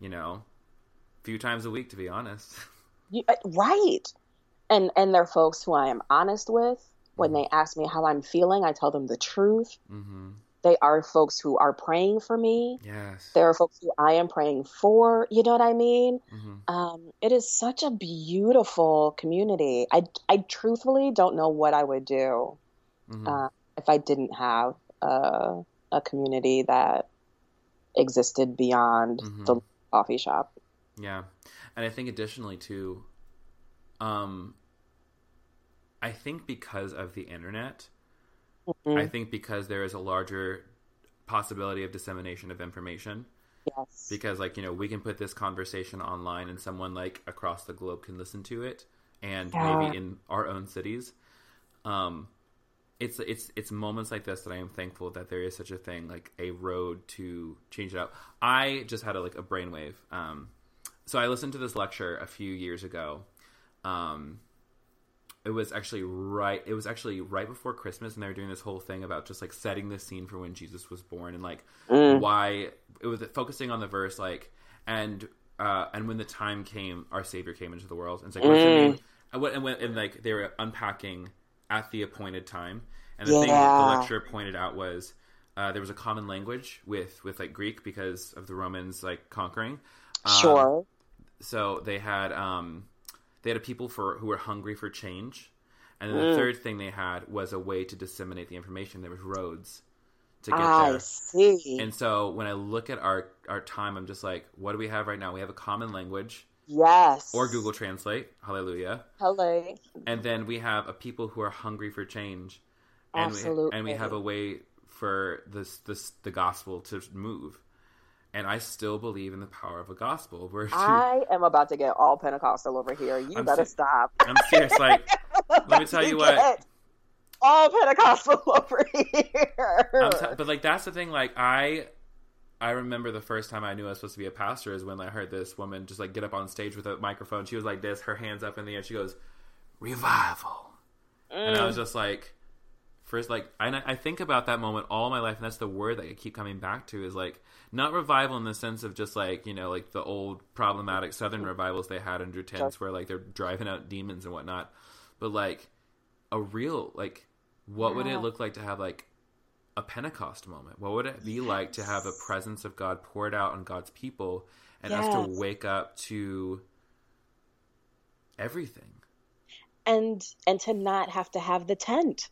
you know a few times a week to be honest You, uh, right. And and they're folks who I am honest with. When they ask me how I'm feeling, I tell them the truth. hmm They are folks who are praying for me. yes There are folks who I am praying for. You know what I mean? hmm Um, it is such a beautiful community. I, I truthfully don't know what I would do hmm uh, if I didn't have a, a community that existed beyond Mhm. the coffee shop. Yeah. And I think additionally too, um I think because of the internet, Mhm. I think because there is a larger possibility of dissemination of information. yes. Because like, you know, we can put this conversation online and someone like across the globe can listen to it and Yeah. maybe in our own cities. Um it's it's it's moments like this that I am thankful that there is such a thing like a road to change it up. I just had a like a brainwave. Um, so I listened to this lecture a few years ago. Um, it was actually right. It was actually right before Christmas, and they were doing this whole thing about just like setting the scene for when Jesus was born and like Mm. why it was focusing on the verse like and uh, and when the time came, our Savior came into the world. And it's like, what does it Mm. mean? And, what, and, when, and like they were unpacking at the appointed time. And the thing that the lecturer pointed out was uh, there was a common language with with like Greek because of the Romans like conquering. Um, Sure. So they had um, they had a people for who were hungry for change, and then the Mm. third thing they had was a way to disseminate the information. There was roads to get I there. see. And so when I look at our our time, I'm just like, what do we have right now? We have a common language yes. or Google Translate. Hallelujah. Hello. And then we have a people who are hungry for change, and we Absolutely. and we have a way for this this the gospel to move. And I still believe in the power of a gospel. Where I am about to get all Pentecostal over here. You I'm better stop. I'm serious. Like, let me tell you what. All Pentecostal over here. I'm t- but like that's the thing. Like I, I remember the first time I knew I was supposed to be a pastor is when I heard this woman just like get up on stage with a microphone. She was like this, her hands up in the air. She goes, "Revival," and I Mm. was just like, first like I, I think about that moment all my life, and that's the word that I keep coming back to is like not revival in the sense of just like you know like the old problematic Southern revivals they had under tents where like they're driving out demons and whatnot, but like a real like what would it look like to have like a Pentecost moment? What would it be like to have a presence of God poured out on God's people and us to wake up to everything? and and to not have to have the tent.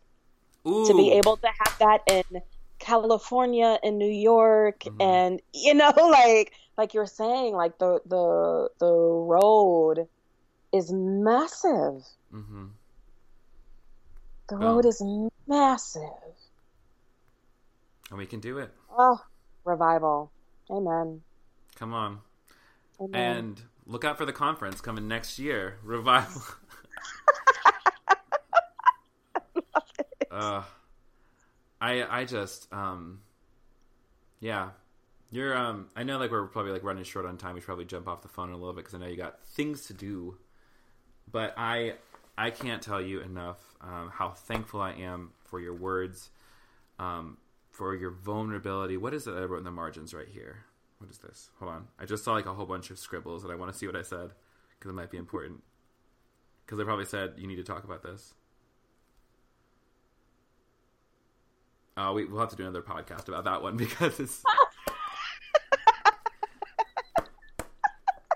Ooh, To be able to have that in California and New York Mhm. and you know like like you're saying like the the the road is massive. Mm-hmm. The road is massive. and we can do it. Oh, revival. Amen. Come on, Amen. and look out for the conference coming next year. Revival. uh, I I just um, yeah. You're um. I know like we're probably like running short on time. We should probably jump off the phone a little bit because I know you got things to do. But I I can't tell you enough um, how thankful I am for your words, um, for your vulnerability. What is it I wrote in the margins right here? What is this? Hold on. I just saw like a whole bunch of scribbles and I want to see what I said because it might be important. Because I probably said you need to talk about this. Uh, we, we'll have to do another podcast about that one because it's.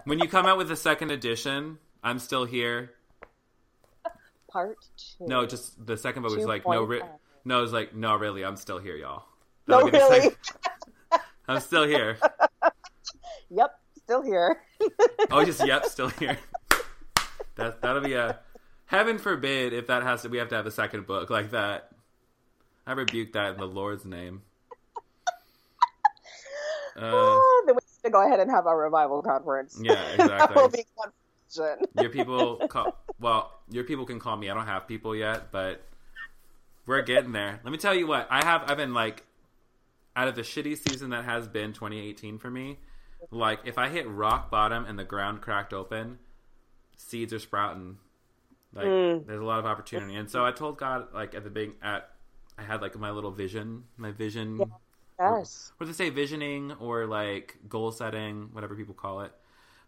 when you come out with a second edition, I'm still here. Part two. No, just the second book was like no, ri- no, it was like no, really, I'm still here, y'all. No, That'll really? I'm still here. Yep, still here. Oh, just yep, still here. That that'll be a Heaven forbid if that has to. We have to have a second book like that. I rebuke that in the Lord's name. Uh, then we need to go ahead and have our revival conference. Yeah, exactly. your people call well, your people can call me. I don't have people yet, but we're getting there. Let me tell you what I have. I've been like, out of the shitty season that has been 2018 for me, like if I hit rock bottom and the ground cracked open, seeds are sprouting. Like mm. there's a lot of opportunity, and so I told God like at the big at I had like my little vision, my vision. Yes. Or, or they say visioning or like goal setting, whatever people call it.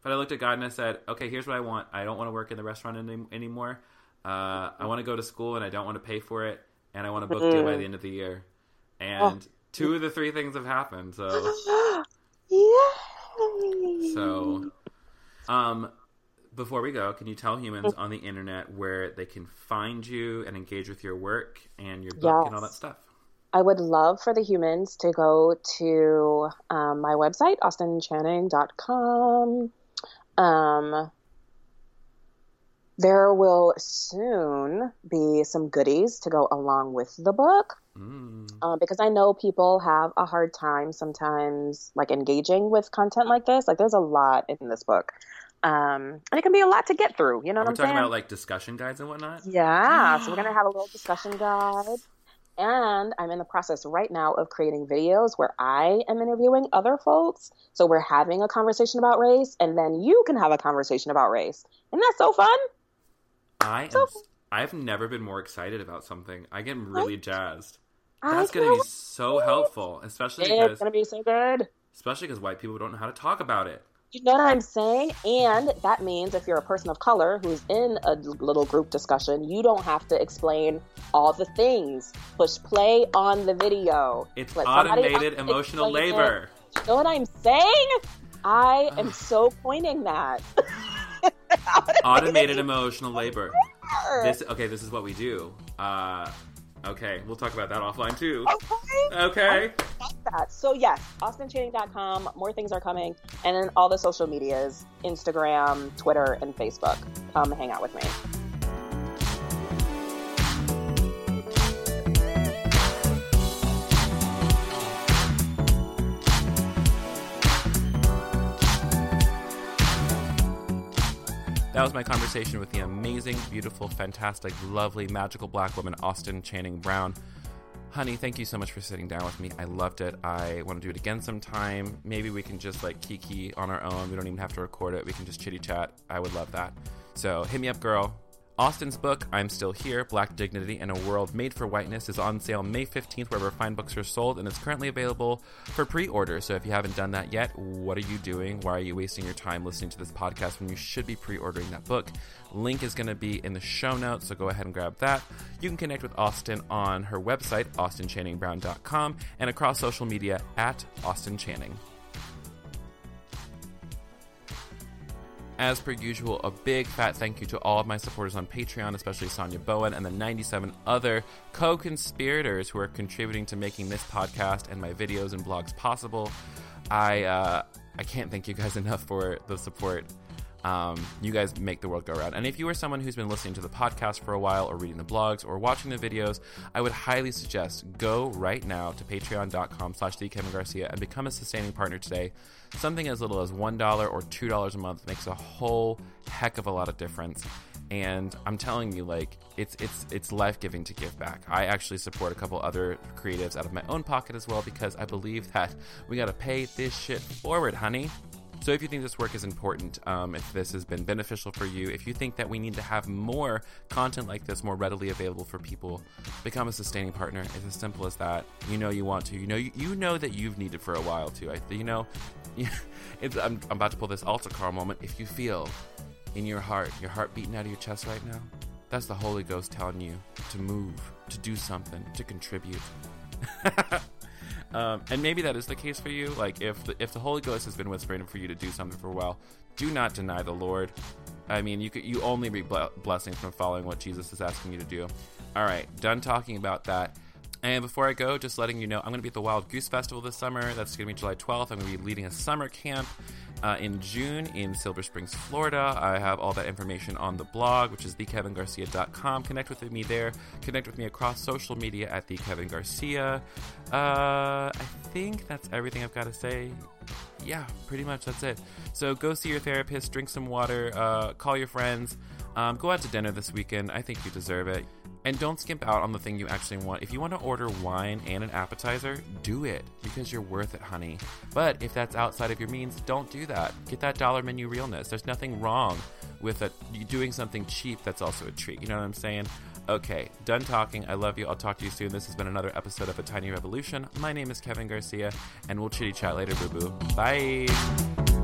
But I looked at God and I said, okay, here's what I want. I don't want to work in the restaurant any- anymore. Uh, I want to go to school and I don't want to pay for it. And I want a book mm. deal by the end of the year. And oh. two of the three things have happened. So, Yay. so, um, before we go, can you tell humans on the internet where they can find you and engage with your work and your book yes. and all that stuff? I would love for the humans to go to um, my website, austinchanning.com. Um, there will soon be some goodies to go along with the book mm. uh, because I know people have a hard time sometimes like engaging with content like this. Like there's a lot in this book. Um, and it can be a lot to get through. You know Are what I'm talking saying? about like discussion guides and whatnot. Yeah, so we're gonna have a little discussion guide, and I'm in the process right now of creating videos where I am interviewing other folks. So we're having a conversation about race, and then you can have a conversation about race. Isn't that so fun? I so am. Fun. I've never been more excited about something. I get really jazzed. That's going to be so helpful, especially it's because it's going to be so good. Especially because white people don't know how to talk about it. You know what I'm saying? And that means if you're a person of color who's in a little group discussion, you don't have to explain all the things. Push play on the video. It's Let automated emotional labor. It. You know what I'm saying? I am so pointing that. automated emotional labor. This okay. This is what we do. Uh, Okay, we'll talk about that offline too. Okay. Okay. That. So yes, austinchanning.com. More things are coming, and then all the social medias: Instagram, Twitter, and Facebook. Come hang out with me. That was my conversation with the amazing, beautiful, fantastic, lovely, magical black woman, Austin Channing Brown. Honey, thank you so much for sitting down with me. I loved it. I want to do it again sometime. Maybe we can just like kiki on our own. We don't even have to record it. We can just chitty chat. I would love that. So hit me up, girl. Austin's book, I'm Still Here Black Dignity in a World Made for Whiteness, is on sale May 15th wherever fine books are sold, and it's currently available for pre order. So if you haven't done that yet, what are you doing? Why are you wasting your time listening to this podcast when you should be pre ordering that book? Link is going to be in the show notes, so go ahead and grab that. You can connect with Austin on her website, austinchanningbrown.com, and across social media at Austin Channing. As per usual, a big fat thank you to all of my supporters on Patreon, especially Sonia Bowen and the 97 other co conspirators who are contributing to making this podcast and my videos and blogs possible. I, uh, I can't thank you guys enough for the support. Um, you guys make the world go round. And if you are someone who's been listening to the podcast for a while, or reading the blogs, or watching the videos, I would highly suggest go right now to patreon.com slash Kevin Garcia and become a sustaining partner today. Something as little as $1 or $2 a month makes a whole heck of a lot of difference. And I'm telling you, like, it's it's it's life giving to give back. I actually support a couple other creatives out of my own pocket as well because I believe that we gotta pay this shit forward, honey. So if you think this work is important, um, if this has been beneficial for you, if you think that we need to have more content like this more readily available for people, become a sustaining partner. It's as simple as that. You know you want to. You know you, you know that you've needed for a while too. I, you know, I'm, I'm about to pull this altar call moment. If you feel in your heart, your heart beating out of your chest right now, that's the Holy Ghost telling you to move, to do something, to contribute. Um, and maybe that is the case for you. Like if the, if the Holy Ghost has been whispering for you to do something for a while, do not deny the Lord. I mean, you could, you only reap blessings from following what Jesus is asking you to do. All right, done talking about that. And before I go, just letting you know, I'm going to be at the Wild Goose Festival this summer. That's going to be July 12th. I'm going to be leading a summer camp uh, in June in Silver Springs, Florida. I have all that information on the blog, which is thekevingarcia.com. Connect with me there. Connect with me across social media at the Kevin Garcia. Uh, I think that's everything I've got to say. Yeah, pretty much that's it. So go see your therapist, drink some water, uh, call your friends, um, go out to dinner this weekend. I think you deserve it. And don't skimp out on the thing you actually want. If you want to order wine and an appetizer, do it because you're worth it, honey. But if that's outside of your means, don't do that. Get that dollar menu realness. There's nothing wrong with it, doing something cheap that's also a treat. You know what I'm saying? Okay, done talking. I love you. I'll talk to you soon. This has been another episode of A Tiny Revolution. My name is Kevin Garcia, and we'll chitty chat later, boo boo. Bye.